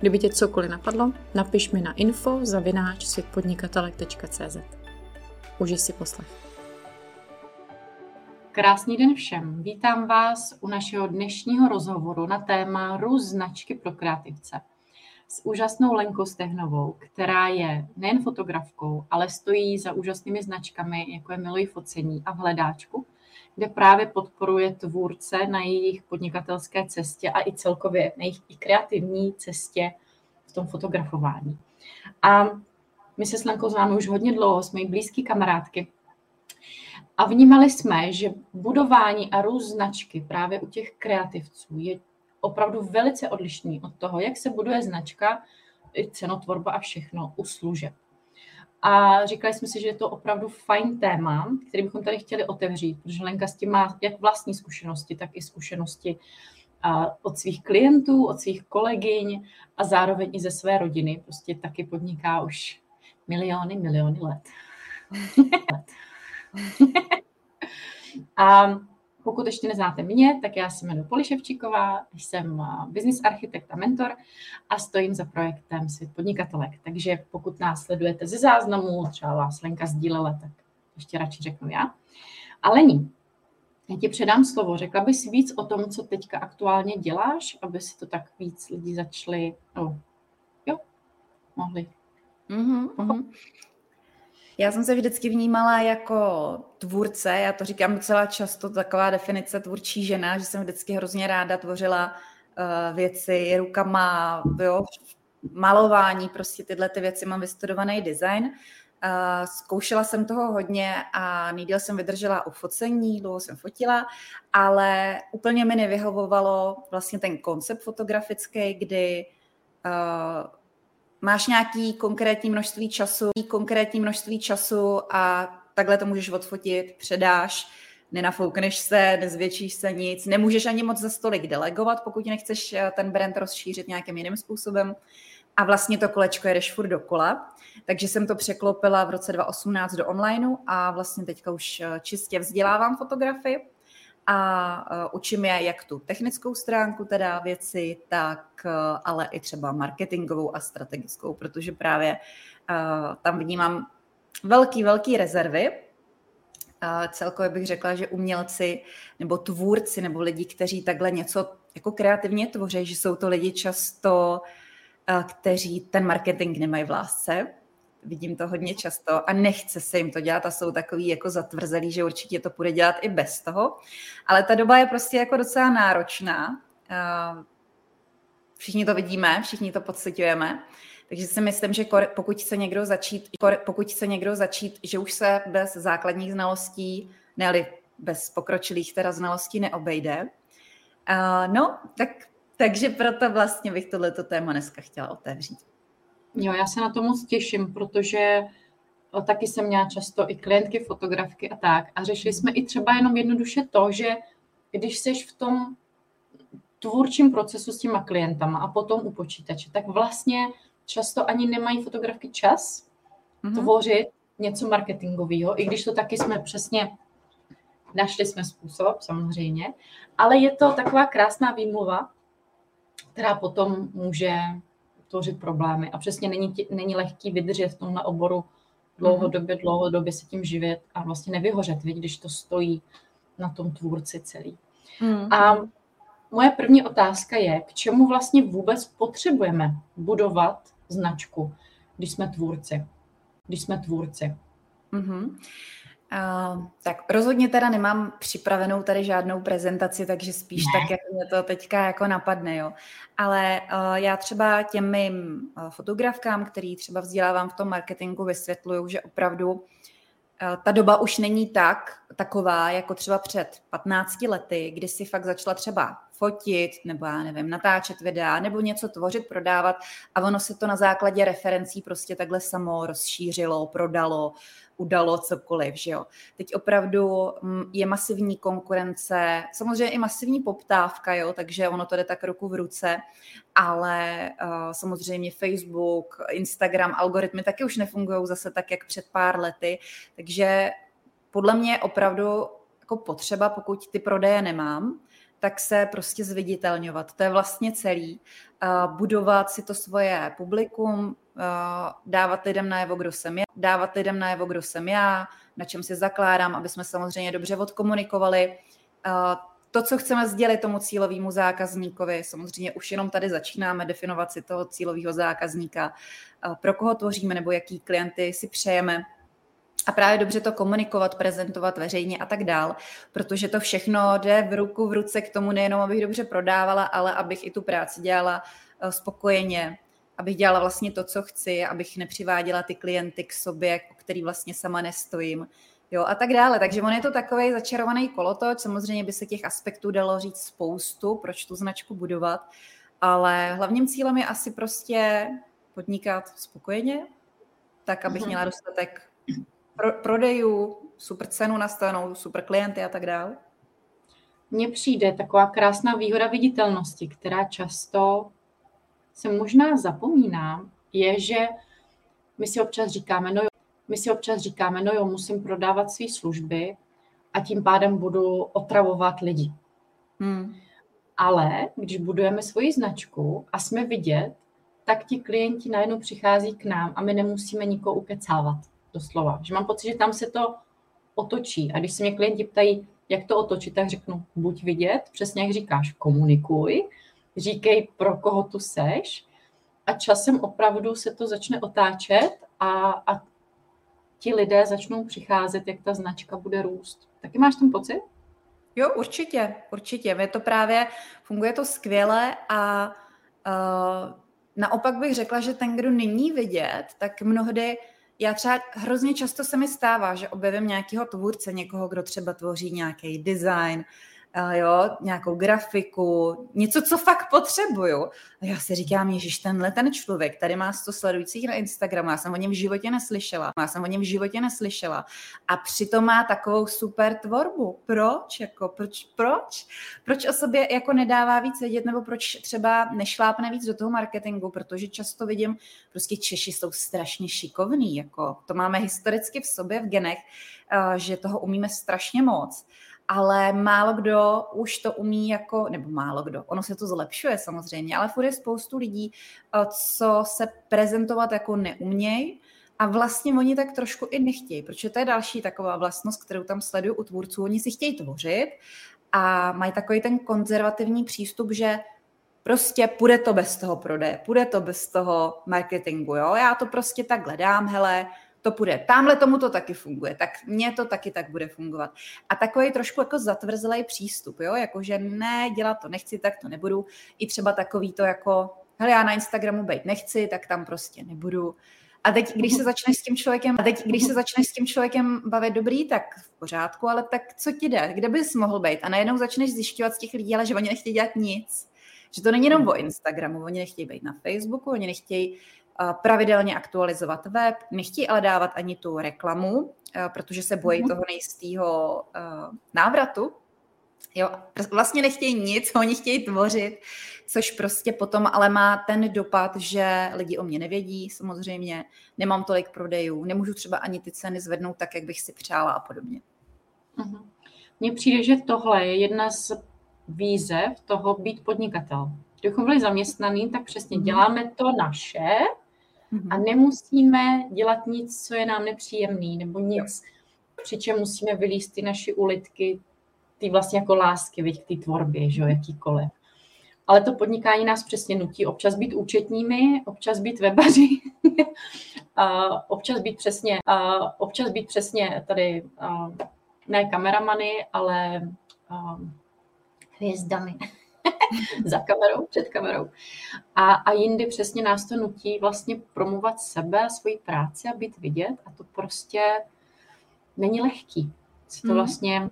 Kdyby tě cokoliv napadlo, napiš mi na info zavináč světpodnikatelek.cz. Užij si poslech. Krásný den všem. Vítám vás u našeho dnešního rozhovoru na téma růst značky pro kreativce s úžasnou Lenkou Stehnovou, která je nejen fotografkou, ale stojí za úžasnými značkami, jako je Miluji focení a v hledáčku, kde právě podporuje tvůrce na jejich podnikatelské cestě a i celkově na jejich i kreativní cestě v tom fotografování. A my se s Lenkou známe už hodně dlouho, jsme i blízký kamarádky. A vnímali jsme, že budování a růst značky právě u těch kreativců je opravdu velice odlišný od toho, jak se buduje značka, cenotvorba a všechno u služeb. A říkali jsme si, že je to opravdu fajn téma, který bychom tady chtěli otevřít, protože Lenka s tím má jak vlastní zkušenosti, tak i zkušenosti od svých klientů, od svých kolegyň a zároveň i ze své rodiny. Prostě taky podniká už miliony, miliony let. a pokud ještě neznáte mě, tak já se jmenuji Poli Ševčíková, jsem business architekt a mentor a stojím za projektem Svět podnikatelek. Takže pokud nás sledujete ze záznamu, třeba vás Lenka sdílela, tak ještě radši řeknu já. A Lení, já ti předám slovo. Řekla bys víc o tom, co teďka aktuálně děláš, aby si to tak víc lidi začali, no, jo, mohli. Mm-hmm. Já jsem se vždycky vnímala jako tvůrce, já to říkám docela často, taková definice tvůrčí žena, že jsem vždycky hrozně ráda tvořila uh, věci rukama, jo, malování, prostě tyhle ty věci, mám vystudovaný design. Uh, zkoušela jsem toho hodně a nejdíl jsem vydržela u focení, dlouho jsem fotila, ale úplně mi nevyhovovalo vlastně ten koncept fotografický, kdy uh, máš nějaký konkrétní množství času, konkrétní množství času a takhle to můžeš odfotit, předáš, nenafoukneš se, nezvětšíš se nic, nemůžeš ani moc za stolik delegovat, pokud nechceš eh, ten brand rozšířit nějakým jiným způsobem. A vlastně to kolečko jedeš furt dokola. Takže jsem to překlopila v roce 2018 do onlineu a vlastně teďka už eh, čistě vzdělávám fotografii a uh, učím je jak tu technickou stránku teda věci, tak uh, ale i třeba marketingovou a strategickou, protože právě uh, tam vnímám velký, velký rezervy. Celkově bych řekla, že umělci nebo tvůrci nebo lidi, kteří takhle něco jako kreativně tvoří, že jsou to lidi často, kteří ten marketing nemají v lásce, vidím to hodně často a nechce se jim to dělat a jsou takový jako zatvrzelí, že určitě to bude dělat i bez toho. Ale ta doba je prostě jako docela náročná. Všichni to vidíme, všichni to pocitujeme. Takže si myslím, že pokud chce někdo začít, pokud chce někdo začít, že už se bez základních znalostí, ne bez pokročilých teda znalostí neobejde. No, tak, takže proto vlastně bych tohleto téma dneska chtěla otevřít. Jo, já se na to moc těším, protože eh, taky jsem měla často i klientky, fotografky a tak. A řešili jsme i třeba jenom jednoduše to, že když jsi v tom tvůrčím procesu s těma klientama a potom u počítače, tak vlastně často ani nemají fotografky čas mm-hmm. tvořit něco marketingového, i když to taky jsme přesně našli jsme způsob, samozřejmě, ale je to taková krásná výmluva, která potom může tvořit problémy. A přesně není, není lehký vydržet v tomhle oboru dlouhodobě, mhm. dlouhodobě se tím živit a vlastně nevyhořet, víc, když to stojí na tom tvůrci celý. Mm. A moje první otázka je, k čemu vlastně vůbec potřebujeme budovat značku, když jsme tvůrci. Když jsme tvůrci. Mm-hmm. Uh, tak rozhodně teda nemám připravenou tady žádnou prezentaci, takže spíš ne. tak, jak mě to teďka jako napadne, jo. Ale uh, já třeba těm mým uh, fotografkám, který třeba vzdělávám v tom marketingu, vysvětluju, že opravdu uh, ta doba už není tak, taková, jako třeba před 15 lety, kdy si fakt začala třeba fotit, nebo já nevím, natáčet videa, nebo něco tvořit, prodávat a ono se to na základě referencí prostě takhle samo rozšířilo, prodalo, udalo cokoliv, že jo. Teď opravdu mm, je masivní konkurence, samozřejmě i masivní poptávka, jo, takže ono to jde tak ruku v ruce, ale uh, samozřejmě Facebook, Instagram, algoritmy taky už nefungují zase tak, jak před pár lety, takže podle mě opravdu jako potřeba, pokud ty prodeje nemám, tak se prostě zviditelňovat. To je vlastně celý. Budovat si to svoje publikum, dávat lidem najevo, kdo jsem já, dávat lidem najevo, kdo jsem já, na čem si zakládám, aby jsme samozřejmě dobře odkomunikovali. To, co chceme sdělit tomu cílovému zákazníkovi, samozřejmě už jenom tady začínáme definovat si toho cílového zákazníka, pro koho tvoříme nebo jaký klienty si přejeme, a právě dobře to komunikovat, prezentovat veřejně a tak dál, protože to všechno jde v ruku v ruce k tomu nejenom, abych dobře prodávala, ale abych i tu práci dělala eh, spokojeně, abych dělala vlastně to, co chci, abych nepřiváděla ty klienty k sobě, o který vlastně sama nestojím, jo, a tak dále. Takže on je to takový začarovaný kolotoč, samozřejmě by se těch aspektů dalo říct spoustu, proč tu značku budovat, ale hlavním cílem je asi prostě podnikat spokojeně, tak, abych mhm. měla dostatek pro, prodejů, super cenu nastanou, super klienty a tak dále? Mně přijde taková krásná výhoda viditelnosti, která často se možná zapomíná, je, že my si občas říkáme, no jo, my si občas říkáme, no jo, musím prodávat své služby a tím pádem budu otravovat lidi. Hmm. Ale když budujeme svoji značku a jsme vidět, tak ti klienti najednou přichází k nám a my nemusíme nikoho ukecávat doslova. Že mám pocit, že tam se to otočí. A když se mě klienti ptají, jak to otočit, tak řeknu, buď vidět, přesně jak říkáš, komunikuj, říkej, pro koho tu seš a časem opravdu se to začne otáčet a, a ti lidé začnou přicházet, jak ta značka bude růst. Taky máš ten pocit? Jo, určitě, určitě. Je to právě, funguje to skvěle a uh, naopak bych řekla, že ten, kdo není vidět, tak mnohdy já třeba hrozně často se mi stává, že objevím nějakého tvůrce, někoho, kdo třeba tvoří nějaký design, jo, nějakou grafiku, něco, co fakt potřebuju. A já si říkám, Ježíš, tenhle ten člověk, tady má 100 sledujících na Instagramu, já jsem o něm v životě neslyšela, já jsem o něm v životě neslyšela. A přitom má takovou super tvorbu. Proč? Jako, proč, proč? Proč o sobě jako nedává víc vědět, nebo proč třeba nešlápne víc do toho marketingu, protože často vidím, prostě Češi jsou strašně šikovní, jako to máme historicky v sobě, v genech, že toho umíme strašně moc ale málo kdo už to umí jako, nebo málo kdo, ono se to zlepšuje samozřejmě, ale furt je spoustu lidí, eh, co se prezentovat jako neumějí a vlastně oni tak trošku i nechtějí, protože to je další taková vlastnost, kterou tam sleduju u tvůrců, oni si chtějí tvořit a mají takový ten konzervativní přístup, že prostě půjde to bez toho prodeje, půjde to bez toho marketingu, jo, já to prostě tak dám, hele, to půjde. Tamhle tomu to taky funguje, tak mně to taky tak bude fungovat. A takový trošku jako zatvrzelý přístup, jo, jakože ne, dělat to nechci, tak to nebudu. I třeba takový to jako, hele, já na Instagramu být nechci, tak tam prostě nebudu. A teď, když se začneš s tím člověkem, a teď, když se začneš s tím člověkem bavit dobrý, tak v pořádku, ale tak co ti jde? Kde bys mohl být? A najednou začneš zjišťovat z těch lidí, ale že oni nechtějí dělat nic. Že to není jenom o Instagramu, oni nechtějí být na Facebooku, oni nechtějí pravidelně aktualizovat web, nechtějí ale dávat ani tu reklamu, protože se bojí mhm. toho nejistého návratu. Jo, vlastně nechtějí nic, oni chtějí tvořit, což prostě potom ale má ten dopad, že lidi o mě nevědí samozřejmě, nemám tolik prodejů, nemůžu třeba ani ty ceny zvednout tak, jak bych si přála a podobně. Mhm. Mně přijde, že tohle je jedna z výzev toho být podnikatel. Kdybychom byli zaměstnaný, tak přesně mhm. děláme to naše, a mhm. nemusíme dělat nic, co je nám nepříjemný, nebo nic, při čem musíme vylíst ty naše ulitky, ty vlastně jako lásky, viď, k té tvorbě, že jo, jakýkoliv. Ale to podnikání nás přesně nutí občas být účetními, občas být webaři, a občas být přesně, a občas být přesně tady a, ne kameramany, ale a, hvězdami. za kamerou, před kamerou. A, a jindy přesně nás to nutí vlastně promovat sebe, svoji práci a být vidět a to prostě není lehký. si to hmm. vlastně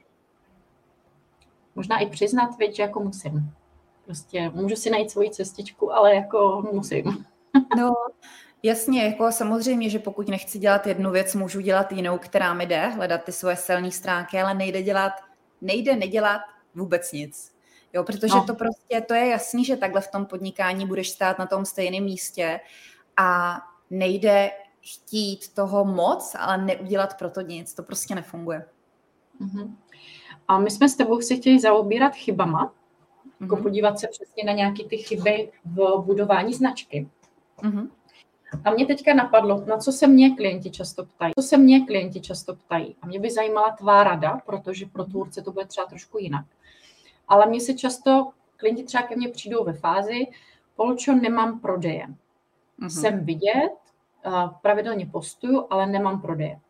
možná i přiznat, věď, že jako musím. Prostě můžu si najít svoji cestičku, ale jako musím. No, jasně, jako samozřejmě, že pokud nechci dělat jednu věc, můžu dělat jinou, která mi jde, hledat ty svoje silné stránky, ale nejde dělat, nejde nedělat vůbec nic. Jo, protože no. to prostě, to je jasný, že takhle v tom podnikání budeš stát na tom stejném místě a nejde chtít toho moc, ale neudělat proto nic. To prostě nefunguje. Uh-huh. A my jsme s tebou si chtěli zaobírat chybama, uh-huh. jako mhm. podívat se přesně na nějaké ty chyby v budování značky. Uh-huh. A mě teďka napadlo, na co se mě klienti často ptají. Co se mě klienti často ptají. A mě by zajímala tvá rada, protože pro tvůrce to bude třeba trošku jinak. Ale mě se často klienti třeba ke mně přijdou ve fázi, Polčo, nemám prodeje. Uh-huh. Jsem vidět, pravidelně postuju, ale nemám prodeje.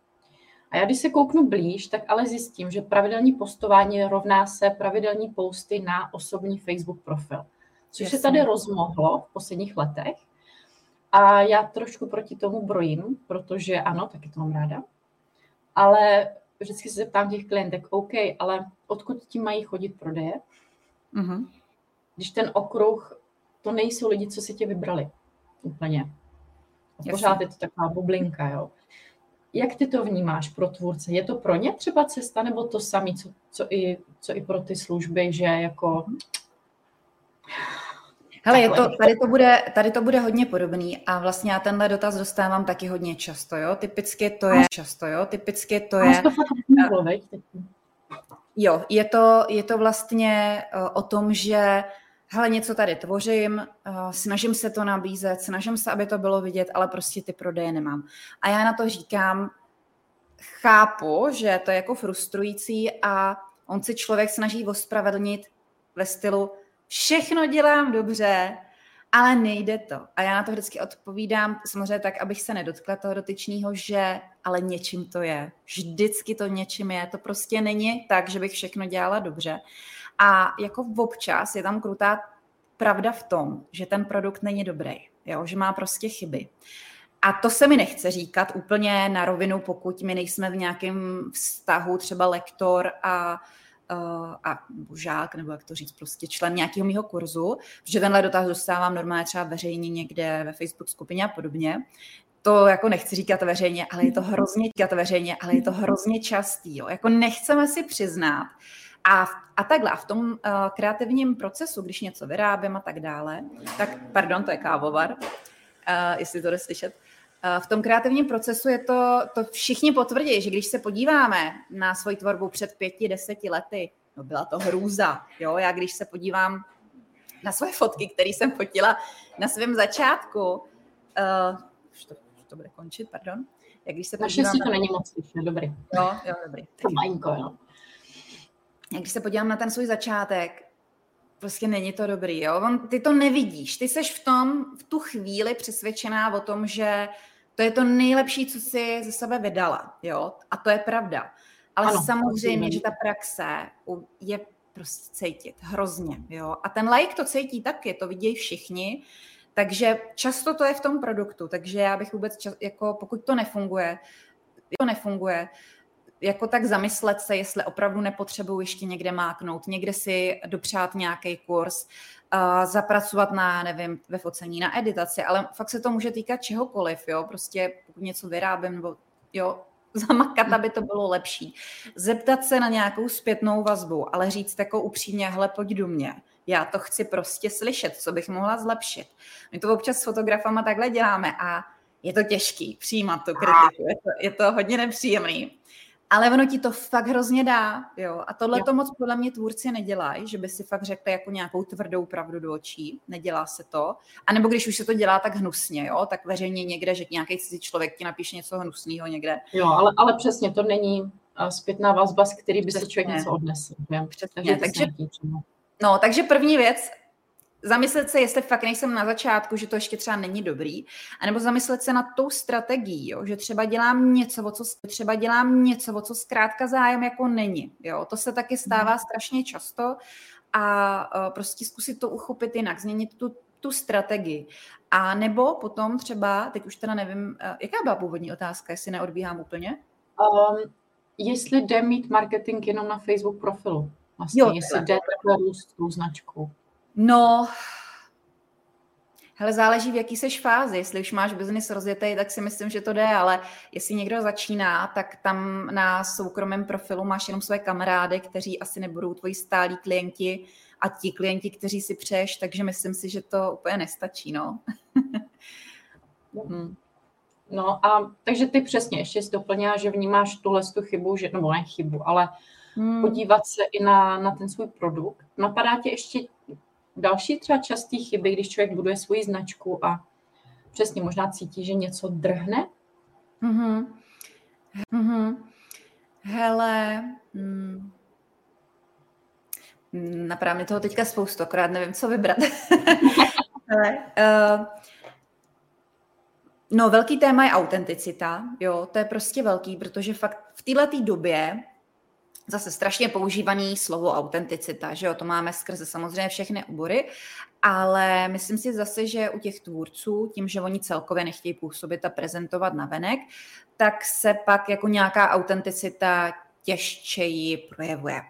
A já když se kouknu blíž, tak ale zjistím, že pravidelní postování rovná se pravidelní posty na osobní Facebook profil. Což Jasně. se tady rozmohlo v posledních letech. A já trošku proti tomu brojím, protože ano, taky to mám ráda. Ale vždycky se zeptám těch klientek, OK, ale odkud ti mají chodit prodeje? Uh-huh. Když ten okruh, to nejsou lidi, co si tě vybrali úplně. A pořád je to taková bublinka, jo. Jak ty to vnímáš pro tvůrce? Je to pro ně třeba cesta, nebo to samé, co, co, i, co i pro ty služby, že jako... Hele, je to, tady, to bude, tady to bude hodně podobný a vlastně já tenhle dotaz dostávám taky hodně často, jo. Typicky to je často, jo. Typicky to je... To jo, je to, je to vlastně eh, o tom, že hele, něco tady tvořím, uh, snažím se to nabízet, snažím se, aby to bylo vidět, ale prostě ty prodeje nemám. A já na to říkám, chápu, že to je jako frustrující a on si člověk snaží ospravedlnit ve stylu všechno dělám dobře, ale nejde to. A já na to vždycky odpovídám, samozřejmě tak, abych se nedotkla toho dotyčního, že ale něčím to je. Vždycky to něčím je. To prostě není tak, že bych všechno dělala dobře. A jako občas je tam krutá pravda v tom, že ten produkt není dobrý, jo? že má prostě chyby. A to se mi nechce říkat úplně na rovinu, pokud my nejsme v nějakém vztahu, třeba lektor a, a nebo žák, nebo jak to říct, prostě člen nějakého mého kurzu, že tenhle dotaz dostávám normálně třeba veřejně někde ve Facebook skupině a podobně. To jako nechci říkat veřejně, ale je to hrozně říkat veřejně, ale je to hrozně častý. Jo. Jako nechceme si přiznat, a, a takhle, a v tom uh, kreativním procesu, když něco vyrábím a tak dále, tak, pardon, to je kávovar, uh, jestli to jde slyšet, uh, v tom kreativním procesu je to, to všichni potvrdí, že když se podíváme na svoji tvorbu před pěti, deseti lety, no byla to hrůza, jo, já když se podívám na svoje fotky, které jsem fotila na svém začátku, uh, už, to, to bude končit, pardon, jak když se podívám... Naštěstí to není moc slyšet, dobrý. Jo, jo, dobrý. To malinko, jo když se podívám na ten svůj začátek, prostě není to dobrý, jo? On, ty to nevidíš, ty seš v tom, v tu chvíli přesvědčená o tom, že to je to nejlepší, co si ze sebe vydala, jo? A to je pravda. Ale ano, samozřejmě, že ta praxe je prostě cítit hrozně, jo? A ten like to cítí taky, to vidějí všichni, takže často to je v tom produktu, takže já bych vůbec, čas, jako pokud to nefunguje, to nefunguje, jako tak zamyslet se, jestli opravdu nepotřebuji ještě někde máknout, někde si dopřát nějaký kurz, zapracovat na, nevím, ve focení, na editaci, ale fakt se to může týkat čehokoliv, jo, prostě pokud něco vyrábím, nebo jo, zamakat, aby to bylo lepší. Zeptat se na nějakou zpětnou vazbu, ale říct jako upřímně, hle, pojď do mě. Já to chci prostě slyšet, co bych mohla zlepšit. My to občas s fotografama takhle děláme a je to těžký přijímat tu kritiku, je to, je to hodně nepříjemný. Ale ono ti to fakt hrozně dá, jo. A tohle to moc podle mě tvůrci nedělají, že by si fakt řekli jako nějakou tvrdou pravdu do očí. Nedělá se to. A nebo když už se to dělá tak hnusně, jo, tak veřejně někde, že nějaký cizí člověk ti napíše něco hnusného někde. Jo, ale, ale přesně, to není zpětná vazba, z který by se člověk něco odnesl. Přesně, takže, takže, no, takže první věc, zamyslet se, jestli fakt nejsem na začátku, že to ještě třeba není dobrý, anebo zamyslet se na tou strategií, jo, že třeba dělám něco, o co, třeba dělám něco, o co zkrátka zájem jako není. Jo. To se taky stává mhm. strašně často a uh, prostě zkusit to uchopit jinak, změnit tu, tu strategii. A nebo potom třeba, teď už teda nevím, uh, jaká byla původní otázka, jestli neodbíhám úplně? Um, jestli jde mít marketing jenom na Facebook profilu. Vlastně, jo, jestli jde takhle růst tu značku. No, Hele, záleží, v jaký seš fázi. Jestli už máš biznis rozjetý, tak si myslím, že to jde, ale jestli někdo začíná, tak tam na soukromém profilu máš jenom své kamarády, kteří asi nebudou tvoji stálí klienti a ti klienti, kteří si přeješ, takže myslím si, že to úplně nestačí, no. hmm. No a takže ty přesně ještě jsi doplnila, že vnímáš tuhle tu chybu, že, nebo ne chybu, ale hmm. podívat se i na, na ten svůj produkt. Napadá tě ještě další třeba častý chyby, když člověk buduje svoji značku a přesně možná cítí, že něco drhne? Mm-hmm. Mm-hmm. Hele, mm. napadá mi toho teďka spoustu, akorát nevím, co vybrat. Hele, uh, no, velký téma je autenticita, jo, to je prostě velký, protože fakt v této době zase strašně používaný slovo autenticita, že jo, to máme skrze samozřejmě všechny obory, ale myslím si zase, že u těch tvůrců, tím, že oni celkově nechtějí působit a prezentovat na venek, tak se pak jako nějaká autenticita těžčeji projevuje.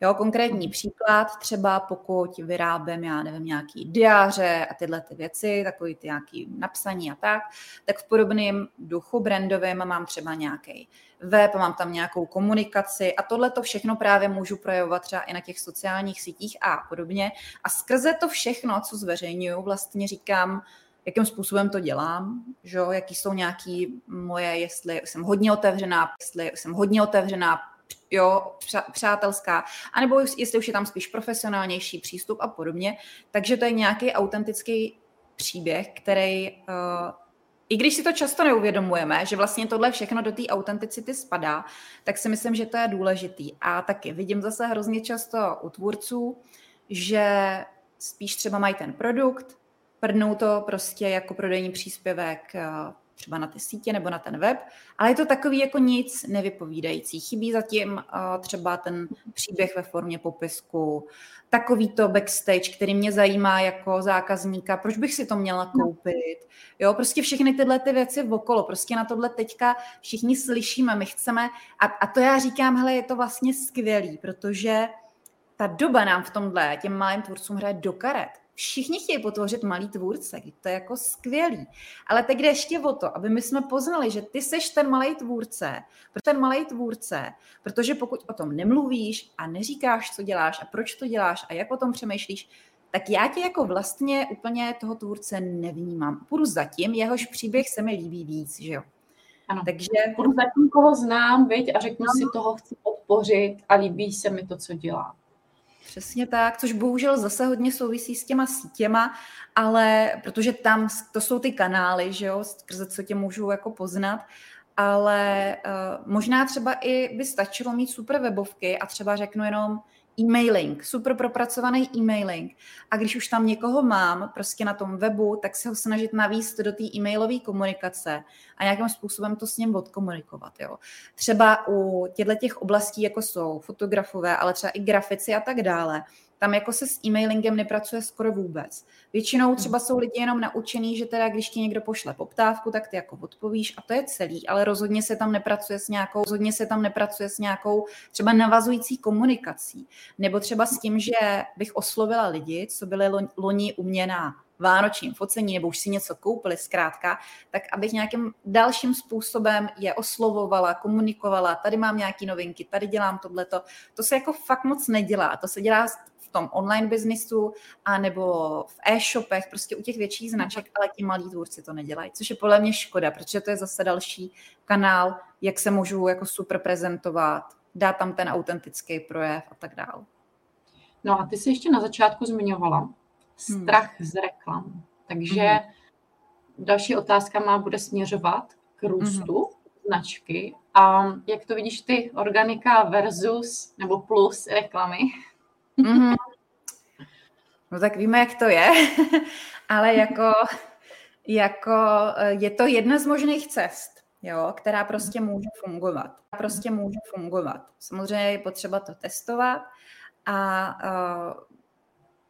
Jo, konkrétní příklad, třeba pokud vyrábím, já nevím, nějaký diáře a tyhle ty věci, takový ty nějaký napsaní a tak, tak v podobném duchu brandovém mám třeba nějaký web, mám tam nějakou komunikaci a tohle to všechno právě můžu projevovat třeba i na těch sociálních sítích a podobně. A skrze to všechno, co zveřejňuju, vlastně říkám, jakým způsobem to dělám, že jaký jsou nějaký moje, jestli jsem hodně otevřená, jestli jsem hodně otevřená jo, přátelská, anebo jestli už je tam spíš profesionálnější přístup a podobně. Takže to je nějaký autentický příběh, který, uh, i když si to často neuvědomujeme, že vlastně tohle všechno do té autenticity spadá, tak si myslím, že to je důležitý. A taky vidím zase hrozně často u tvůrců, že spíš třeba mají ten produkt, prdnou to prostě jako prodejní příspěvek eh, třeba na ty sítě nebo na ten web, ale je to takový jako nic nevypovídající. Chybí zatím uh, třeba ten příběh ve formě popisku, takový to backstage, který mě zajímá jako zákazníka, proč bych si to měla no. koupit. Jo, prostě všechny tyhle ty věci okolo, prostě na tohle teďka všichni slyšíme, my chceme, a, a to já říkám, hele, je to vlastně skvělý, protože ta doba nám v tomhle těm malým tvůrcům hraje do karet Všichni chtějí potvořit malý tvůrce, to je jako skvělý. Ale teď jde ještě o to, aby my jsme poznali, že ty seš ten malý tvůrce, ten malý tvůrce, protože pokud o tom nemluvíš a neříkáš, co děláš a proč to děláš a jak o tom přemýšlíš, tak já tě jako vlastně úplně toho tvůrce nevnímám. Půjdu zatím, jehož příběh se mi líbí víc, že jo. Ano, takže... Půjdu zatím, koho znám, viď, a řeknu ano. si, toho chci podpořit a líbí se mi to, co dělá. Přesně tak, což bohužel zase hodně souvisí s těma sítěma, ale protože tam to jsou ty kanály, že jo, skrze co tě můžu jako poznat, ale uh, možná třeba i by stačilo mít super webovky a třeba řeknu jenom, e-mailing, super propracovaný e-mailing. A když už tam někoho mám prostě na tom webu, tak se ho snažit navíst do té e-mailové komunikace a nějakým způsobem to s ním odkomunikovat. Jo. Třeba u těchto těch oblastí, jako jsou fotografové, ale třeba i grafici a tak dále, tam jako se s e-mailingem nepracuje skoro vůbec. Většinou hmm. třeba jsou lidi jenom naučený, že teda když ti někdo pošle poptávku, tak ty jako odpovíš a to je celý, ale rozhodně se tam nepracuje s nějakou, rozhodně se tam nepracuje s nějakou třeba navazující komunikací. Nebo třeba s tím, že bych oslovila lidi, co byli loni u mě na vánočním focení, nebo už si něco koupili zkrátka, tak abych nějakým dalším způsobem je oslovovala, komunikovala, tady mám nějaké novinky, tady dělám tohleto. To se jako fakt moc nedělá. To se dělá tom online biznisu a nebo v e-shopech, prostě u těch větších značek, ale ti malí tvůrci to nedělají, což je podle mě škoda, protože to je zase další kanál, jak se můžu jako super prezentovat, dát tam ten autentický projev a tak dále. No a ty jsi ještě na začátku zmiňovala hmm. strach hmm. z reklam. Takže hmm. další otázka má bude směřovat k růstu hmm. značky. A jak to vidíš ty, organika versus nebo plus reklamy? Mm-hmm. No tak víme, jak to je, ale jako, jako eh, je to jedna z možných cest, jo, která prostě může fungovat. Prostě může fungovat. Samozřejmě je potřeba to testovat a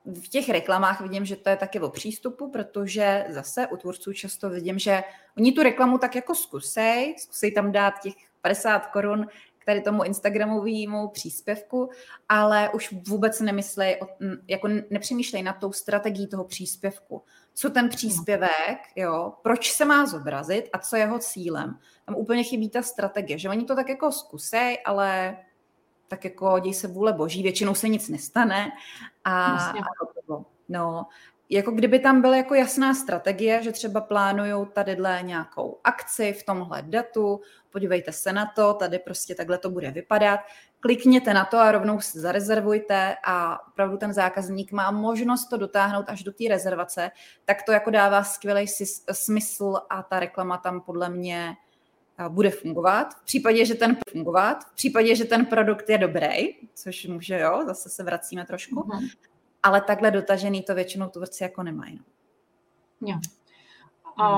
uh, v těch reklamách vidím, že to je taky o přístupu, protože zase u tvůrců často vidím, že oni tu reklamu tak jako zkusej, zkusej tam dát těch 50 korun k tady tomu Instagramovému příspěvku, ale už vůbec nemyslej, jako nepřemýšlej nad tou strategií toho příspěvku. Co ten příspěvek, jo, proč se má zobrazit a co je jeho cílem. Tam úplně chybí ta strategie, že oni to tak jako zkusej, ale tak jako děj se vůle boží, většinou se nic nestane. A, a no, jako kdyby tam byla jako jasná strategie, že třeba plánují tadyhle nějakou akci v tomhle datu, podívejte se na to, tady prostě takhle to bude vypadat, klikněte na to a rovnou si zarezervujte a opravdu ten zákazník má možnost to dotáhnout až do té rezervace, tak to jako dává skvělý smysl a ta reklama tam podle mě bude fungovat. V případě, že ten fungovat, v případě, že ten produkt je dobrý, což může, jo, zase se vracíme trošku, uh-huh. Ale takhle dotažený to většinou tvůrci jako nemají. No. Jo.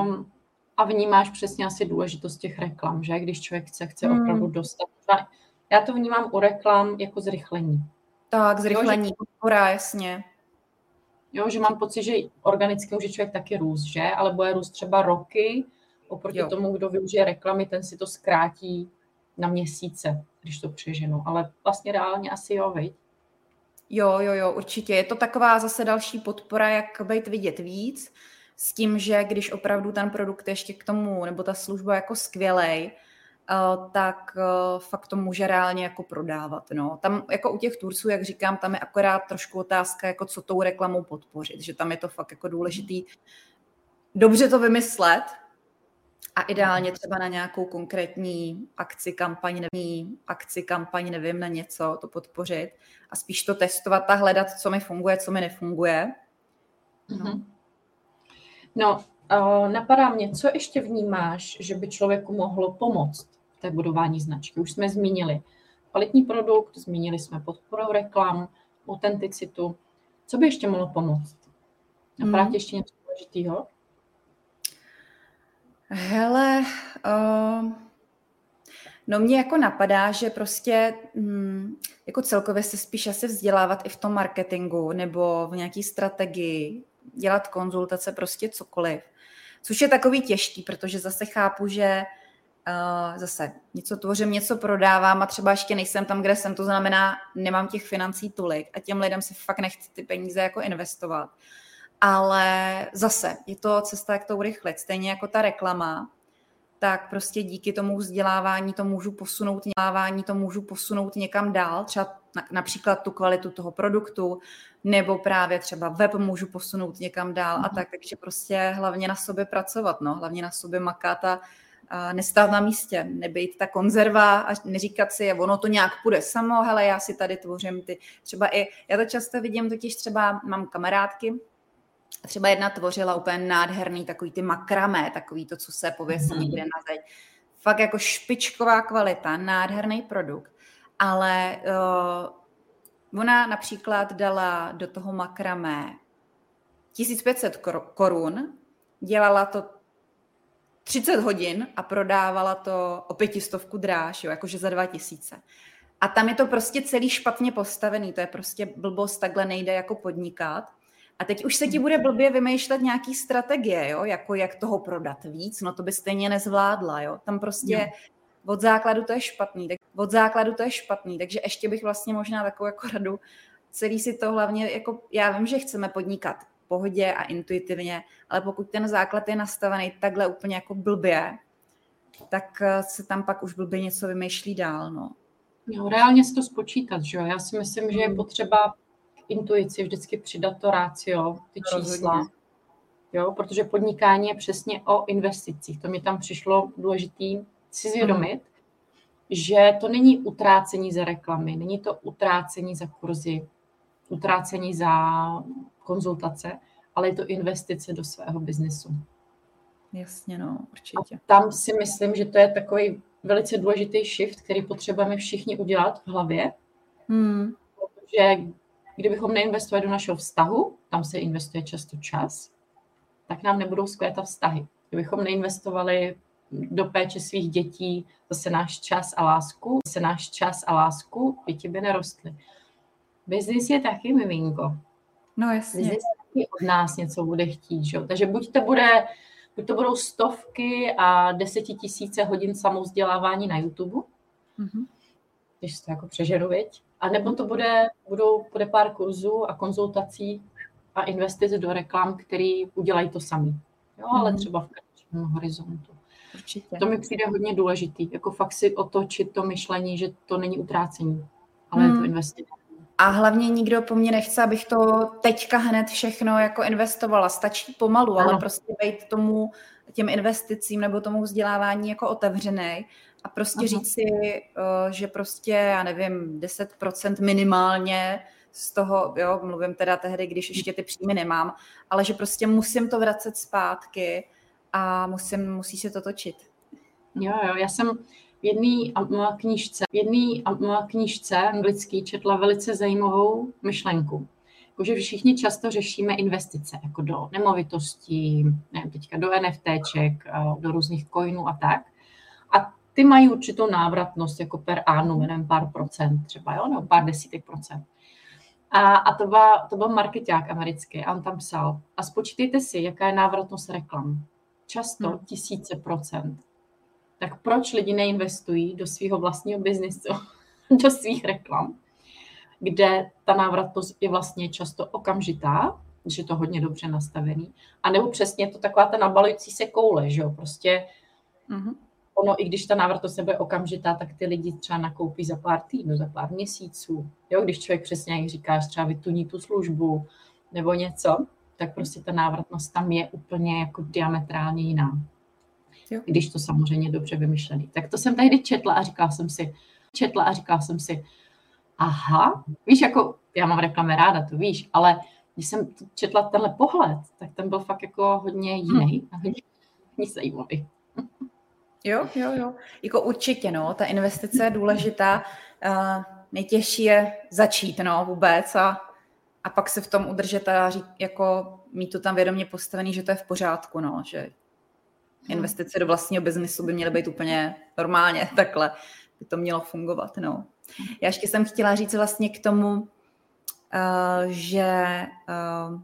Um, a vnímáš přesně asi důležitost těch reklam, že? Když člověk chce, chce hmm. opravdu dostat. Já to vnímám u reklam jako zrychlení. Tak, zrychlení, podpora, jasně. Jo, že mám pocit, že organicky může člověk taky růst, že? Ale bude růst třeba roky, Oproti jo. tomu, kdo využije reklamy, ten si to zkrátí na měsíce, když to přeženu. Ale vlastně reálně asi jo, viď? Jo, jo, jo, určitě. Je to taková zase další podpora, jak být vidět víc, s tím, že když opravdu ten produkt ještě k tomu, nebo ta služba jako skvělej, Uh, tak uh, fakt to může reálně jako prodávat. No. Tam jako u těch turců, jak říkám, tam je akorát trošku otázka, jako co tou reklamou podpořit, že tam je to fakt jako důležitý dobře to vymyslet, a ideálně třeba na nějakou konkrétní akci, kampaň, nevím, akci, kampaň, nevím, na něco to podpořit a spíš to testovat a hledat, co mi funguje, co mi nefunguje. No, mm-hmm. no uh, napadá mě, co ještě vnímáš, že by člověku mohlo pomoct v té budování značky? Už jsme zmínili kvalitní produkt, zmínili jsme podporu reklam, autenticitu. Co by ještě mohlo pomoct? Napadá mm. ještě něco důležitého? Hele, uh, no mě jako napadá, že prostě hm, jako celkově se spíš asi vzdělávat i v tom marketingu nebo v nějaký strategii, dělat konzultace, prostě cokoliv. Což je takový těžký, protože zase chápu, že uh, zase něco tvořím, něco prodávám a třeba ještě nejsem tam, kde jsem, to znamená, nemám těch financí tolik a těm lidem si fakt nechci ty peníze jako investovat ale zase je to cesta, jak to urychlit. Stejně jako ta reklama, tak prostě díky tomu vzdělávání to můžu posunout, vzdělávání to můžu posunout někam dál, třeba například tu kvalitu toho produktu, nebo právě třeba web můžu posunout někam dál a mhm. tak, takže prostě hlavně na sobě pracovat, no, hlavně na sobě makat a, a nestát na místě, nebejt ta konzerva a neříkat si, ono to nějak půjde samo, hele, já si tady tvořím ty, třeba i, já to často vidím, totiž třeba mám kamarádky, Třeba jedna tvořila úplně nádherný takový ty makramé, takový to, co se pověsí mm-hmm. někde na zeď. Fakt jako špičková kvalita, nádherný produkt. Ale uh, ona například dala do toho makramé 1500 korun, dělala to 30 hodin a prodávala to o pětistovku dráž, jo, jakože za 2000. A tam je to prostě celý špatně postavený, to je prostě blbost, takhle nejde jako podnikat. A teď už se ti bude blbě vymýšlet nějaký strategie, jo? jako jak toho prodat víc, no to by stejně nezvládla. Jo? Tam prostě jo. od základu to je špatný. Tak, od základu to je špatný, takže ještě bych vlastně možná takovou jako radu, celý si to hlavně, jako já vím, že chceme podnikat v pohodě a intuitivně, ale pokud ten základ je nastavený takhle úplně jako blbě, tak eh, se tam pak už blbě něco vymýšlí dál. No. Jo, reálně si to spočítat, že jo? Já si myslím, že je hmm. potřeba intuici vždycky přidat to rácio, ty čísla. Jo, protože podnikání je přesně o investicích. To mi tam přišlo důležitý si zvědomit, hmm. že to není utrácení za reklamy, není to utrácení za kurzy, utrácení za konzultace, ale je to investice do svého biznesu. Jasně, no, určitě. A tam si myslím, že to je takový velice důležitý shift, který potřebujeme všichni udělat v hlavě. Hmm. Protože Kdybychom neinvestovali do našeho vztahu, tam se investuje často čas, tak nám nebudou skvětat vztahy. Kdybychom neinvestovali do péče svých dětí zase náš čas a lásku, zase náš čas a lásku, děti by nerostly. Biznis je taky miminko. No jasně. Biznis taky od nás něco bude chtít. Že? Takže buď to, bude, buď to budou stovky a desetitisíce hodin samovzdělávání na YouTube, mm-hmm když to jako přežeru, viď? A nebo to bude, budou, bude pár kurzů a konzultací a investic do reklam, který udělají to sami. Jo, ale mm. třeba v kratším horizontu. Určitě. To mi přijde hodně důležitý, jako fakt si otočit to myšlení, že to není utrácení, ale mm. je to hmm. investice. A hlavně nikdo po mně nechce, abych to teďka hned všechno jako investovala. Stačí pomalu, ano. ale prostě být tomu těm investicím nebo tomu vzdělávání jako otevřený a prostě Aha. říct si, eh, že prostě, já nevím, 10% minimálně z toho, jo, mluvím teda tehdy, když ještě ty příjmy nemám, ale že prostě musím to vracet zpátky a musím, musí se to točit. Jo, jo, já jsem v jedné knížce, v jedné knížce anglický četla velice zajímavou myšlenku. Jakože všichni často řešíme investice, jako do nemovitostí, nevím, teďka do NFTček, do různých coinů a tak. A ty mají určitou návratnost jako per annum, jenom pár procent třeba, jo, nebo pár desítek procent. A, a to, byl, to byl marketák americký a on tam psal, a spočítejte si, jaká je návratnost reklam. Často hmm. tisíce procent. Tak proč lidi neinvestují do svého vlastního biznisu, do svých reklam, kde ta návratnost je vlastně často okamžitá, že je to hodně dobře nastavený, a nebo přesně to taková ta nabalující se koule, že jo, prostě mm-hmm ono, i když ta návratnost nebude okamžitá, tak ty lidi třeba nakoupí za pár týdnů, za pár měsíců. Jo, když člověk přesně, jak říkáš, třeba vytuní tu službu nebo něco, tak prostě ta návratnost tam je úplně jako diametrálně jiná. Jo. Když to samozřejmě dobře vymyšlený. Tak to jsem tehdy četla a říkala jsem si, četla a říkala jsem si, aha, víš, jako já mám reklamy ráda, to víš, ale když jsem četla tenhle pohled, tak ten byl fakt jako hodně jiný hmm. a hodně, hodně zajímavý. Jo, jo, jo. Jako určitě, no, ta investice je důležitá. Uh, nejtěžší je začít, no, vůbec a, a pak se v tom udržet a říct, jako mít to tam vědomě postavený, že to je v pořádku, no, že investice do vlastního biznisu by měly být úplně normálně, takhle by to mělo fungovat, no. Já ještě jsem chtěla říct vlastně k tomu, uh, že uh,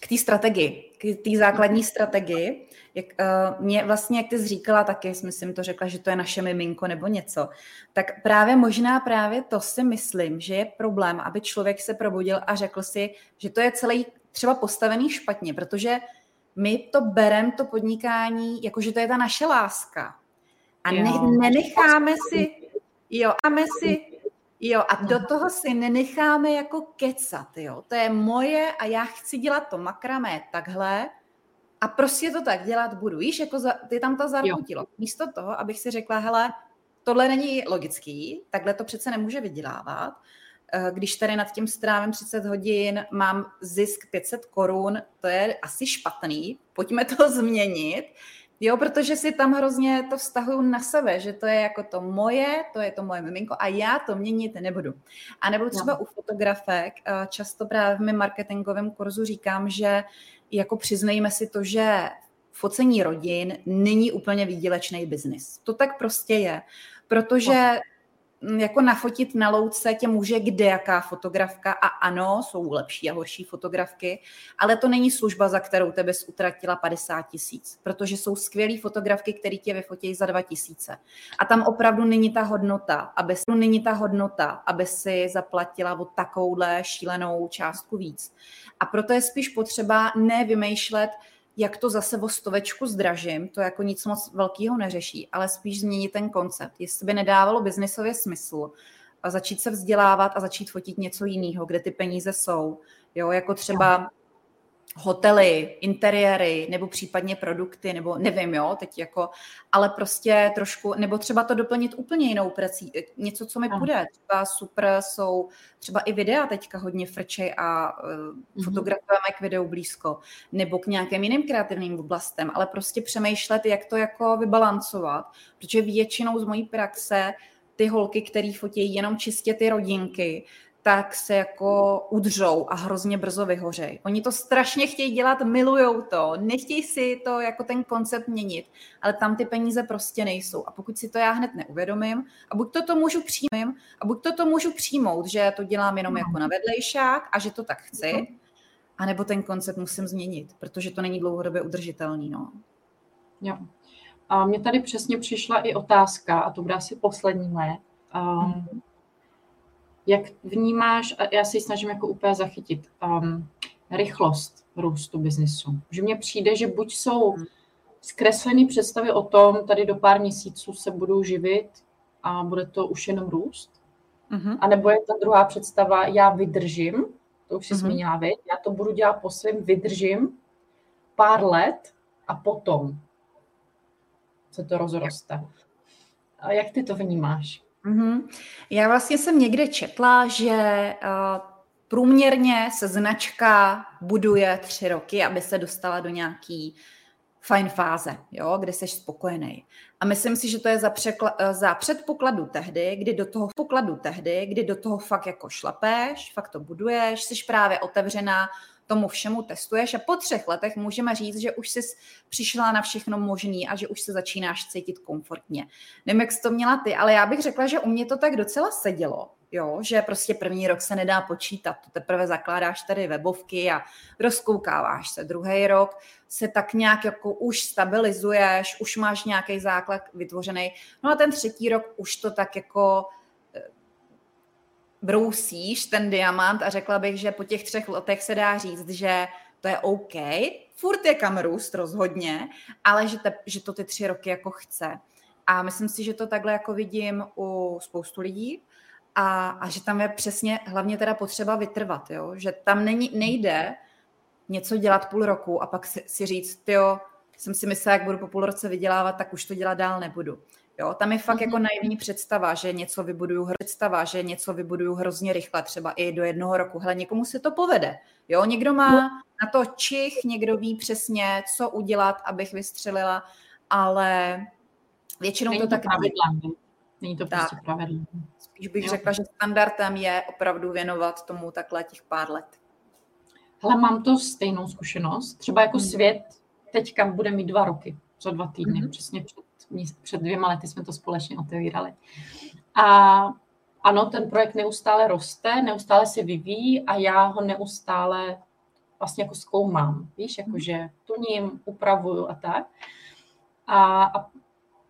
k té strategii, k té základní strategii, jak, uh, mě vlastně, jak ty jsi říkala taky, myslím to řekla, že to je naše miminko nebo něco, tak právě možná právě to si myslím, že je problém, aby člověk se probudil a řekl si, že to je celý třeba postavený špatně, protože my to berem, to podnikání, jako že to je ta naše láska. A ne, nenecháme si, jo, máme si Jo, a do toho si nenecháme jako kecat, jo. To je moje a já chci dělat to makramé takhle a prostě to tak dělat budu. Víš, jako za, ty tam to zarputilo. Místo toho, abych si řekla, hele, tohle není logický, takhle to přece nemůže vydělávat. Eh, když tady nad tím strávím 30 hodin, mám zisk 500 korun, to je asi špatný, pojďme to změnit. Jo, protože si tam hrozně to vztahuju na sebe, že to je jako to moje, to je to moje miminko a já to měnit nebudu. A nebo třeba no. u fotografek, eh, často právě v mém marketingovém kurzu říkám, že jako přiznejme si to, že focení rodin není úplně výdělečný biznis. To tak prostě je, protože jako nafotit na louce tě může kde jaká fotografka a ano, jsou lepší a horší fotografky, ale to není služba, za kterou tebe utratila 50 tisíc, protože jsou skvělé fotografky, které tě vyfotí za 2 tisíce. A tam opravdu není ta hodnota, aby, není ta hodnota, aby si zaplatila o takovouhle šílenou částku víc. A proto je spíš potřeba nevymýšlet, jak to zase o stovečku zdražím, to jako nic moc velkého neřeší, ale spíš změnit ten koncept. Jestli by nedávalo biznisově smysl a začít se vzdělávat a začít fotit něco jiného, kde ty peníze jsou. Jo, jako třeba hotely, interiéry nebo případně produkty, nebo nevím, jo, teď jako, ale prostě trošku, nebo třeba to doplnit úplně jinou prací, něco, co mi půjde. Třeba super jsou, třeba i videa teďka hodně frčej a uh, mm-hmm. fotografujeme k videu blízko, nebo k nějakým jiným kreativním oblastem, ale prostě přemýšlet, jak to jako vybalancovat, protože většinou z mojí praxe ty holky, které fotí jenom čistě ty rodinky, tak se jako udřou a hrozně brzo vyhořej. Oni to strašně chtějí dělat, milujou to, nechtějí si to jako ten koncept měnit, ale tam ty peníze prostě nejsou. A pokud si to já hned neuvědomím, a buď to to můžu přijmout, a buď to to můžu přijmout, že to dělám jenom jako na vedlejšák a že to tak chci, anebo ten koncept musím změnit, protože to není dlouhodobě udržitelný. No. Jo. A mně tady přesně přišla i otázka, a to bude asi poslední moje. Um, Jak vnímáš, a já si snažím jako úplně zachytit, um, rychlost růstu biznisu. Že mně přijde, že buď jsou zkreslené představy o tom, tady do pár měsíců se budou živit a bude to už jenom růst, uh-huh. a nebo je ta druhá představa, já vydržím, to už si uh-huh. zmínila, vy, já to budu dělat po svém, vydržím pár let a potom se to rozroste. A jak ty to vnímáš? Mm-hmm. Já vlastně jsem někde četla, že uh, průměrně se značka buduje tři roky, aby se dostala do nějaký fajn fáze, jo, kde jsi spokojený. A myslím si, že to je za, překla- eh, za předpokladu tehdy, kdy do toho pokladu tehdy, kdy do toho fakt jako šlapeš, fakt to buduješ, jsi právě otevřená tomu všemu testuješ a po třech letech můžeme říct, že už jsi přišla na všechno možný a že už se začínáš cítit komfortně. Nevím, jak jsi to měla ty, ale já bych řekla, že u mě to tak docela sedělo, jo, že prostě první rok se nedá počítat, to teprve zakládáš tady webovky a rozkoukáváš se. Druhý rok se tak nějak jako už stabilizuješ, už máš nějaký základ vytvořený. No a ten třetí rok už to tak jako brousíš ten diamant a řekla bych, že po těch třech letech se dá říct, že to je OK, furt je kam růst rozhodně, ale že, te, že to ty tři roky jako chce. A myslím si, že to takhle jako vidím u spoustu lidí a, a že tam je přesně hlavně teda potřeba vytrvat, jo? že tam není, nejde něco dělat půl roku a pak si, si říct, jo, jsem si myslela, jak budu po půl roce vydělávat, tak už to dělat dál nebudu. Jo, tam je fakt mm-hmm. jako naivní představa, že něco vybuduju, představa, že něco vybuduju hrozně rychle, třeba i do jednoho roku. Hele, někomu se to povede. Jo, někdo má no. na to čich, někdo ví přesně, co udělat, abych vystřelila, ale většinou Není to, tak pravidla. Není to prostě tak. pravidlo. Spíš bych jo. řekla, že standardem je opravdu věnovat tomu takhle těch pár let. Hele, mám to stejnou zkušenost. Třeba jako hmm. svět teďka bude mít dva roky, za dva týdny, hmm. přesně před před dvěma lety jsme to společně otevírali. A ano, ten projekt neustále roste, neustále se vyvíjí a já ho neustále vlastně jako zkoumám, víš, jakože tuním, upravuju a tak. A, a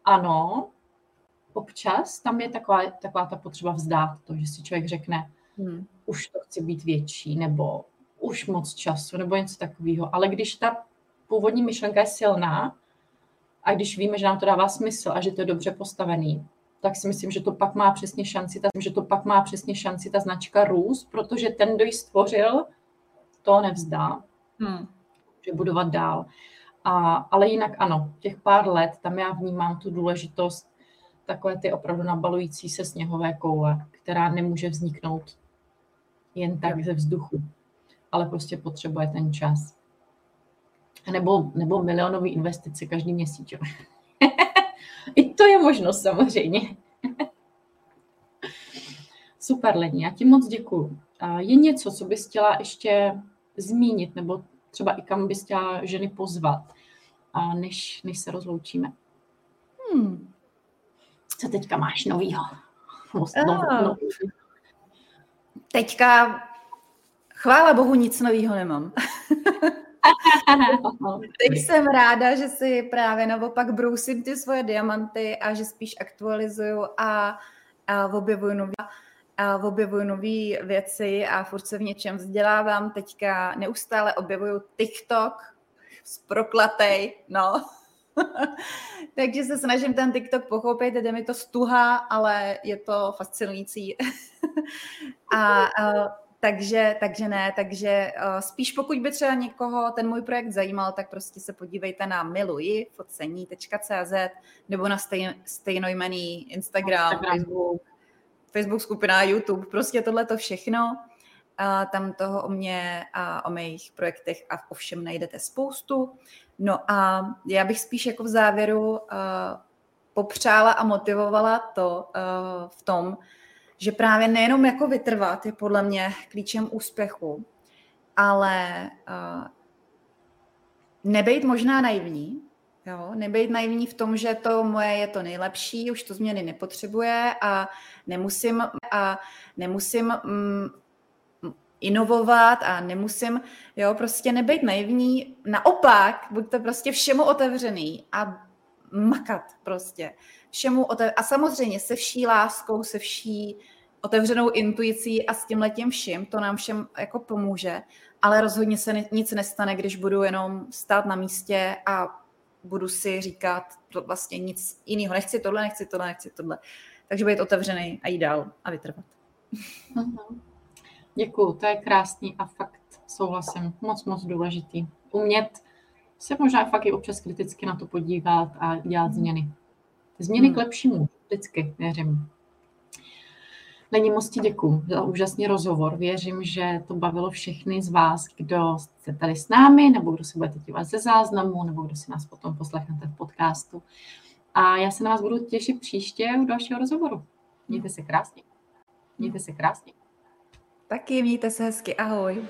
ano, občas tam je taková, taková ta potřeba vzdát to, že si člověk řekne, hmm. už to chci být větší, nebo už moc času, nebo něco takového. Ale když ta původní myšlenka je silná, a když víme, že nám to dává smysl a že to je dobře postavený, tak si myslím, že to pak má přesně šanci, ta, že to pak má přesně šanci ta značka růst, protože ten, kdo ji stvořil, to nevzdá, hmm. že budovat dál. A, ale jinak ano, těch pár let, tam já vnímám tu důležitost takové ty opravdu nabalující se sněhové koule, která nemůže vzniknout jen tak ze vzduchu, ale prostě potřebuje ten čas nebo, nebo milionový investice každý měsíc. I to je možnost samozřejmě. Super, Lení, já ti moc děkuju. Je něco, co bys chtěla ještě zmínit, nebo třeba i kam bys chtěla ženy pozvat, než, než se rozloučíme? Hmm. Co teďka máš novýho? No, no, no. Teďka, chvála bohu, nic novýho nemám. Teď jsem ráda, že si právě naopak brousím ty svoje diamanty a že spíš aktualizuju a, a objevuju nový a objevuju nové věci a furt se v něčem vzdělávám. Teďka neustále objevuju TikTok proklatej, no. Takže se snažím ten TikTok pochopit, jde mi to stuha, ale je to fascinující. a, a takže, takže ne, takže uh, spíš pokud by třeba někoho ten můj projekt zajímal, tak prostě se podívejte na miluji, focení.cz nebo na stej, stejnojmený Instagram, Instagram, Facebook, Facebook skupina, YouTube, prostě tohle to všechno. Uh, tam toho o mě a o mých projektech a o všem najdete spoustu. No a já bych spíš jako v závěru uh, popřála a motivovala to uh, v tom, že právě nejenom jako vytrvat je podle mě klíčem úspěchu, ale uh, nebejt možná naivní, jo? nebejt naivní v tom, že to moje je to nejlepší, už to změny nepotřebuje a nemusím, a nemusím mm, inovovat a nemusím, jo, prostě nebejt naivní, naopak, buďte prostě všemu otevřený a makat prostě všemu otev- a samozřejmě se vší láskou, se vší otevřenou intuicí a s tím letím vším, to nám všem jako pomůže, ale rozhodně se nic nestane, když budu jenom stát na místě a budu si říkat to vlastně nic jiného. Nechci tohle, nechci tohle, nechci tohle. Takže být otevřený a jít dál a vytrvat. Uh-huh. Děkuju, to je krásný a fakt souhlasím. Moc, moc důležitý. Umět se možná fakt i občas kriticky na to podívat a dělat mhm. změny. Změny hmm. k lepšímu, vždycky, věřím. Lení, moc ti děkuji za úžasný rozhovor. Věřím, že to bavilo všechny z vás, kdo jste tady s námi, nebo kdo se budete dívat ze záznamu, nebo kdo si nás potom poslechnete v podcastu. A já se na vás budu těšit příště u dalšího rozhovoru. Mějte se krásně. Mějte se krásně. Taky mějte se hezky. Ahoj.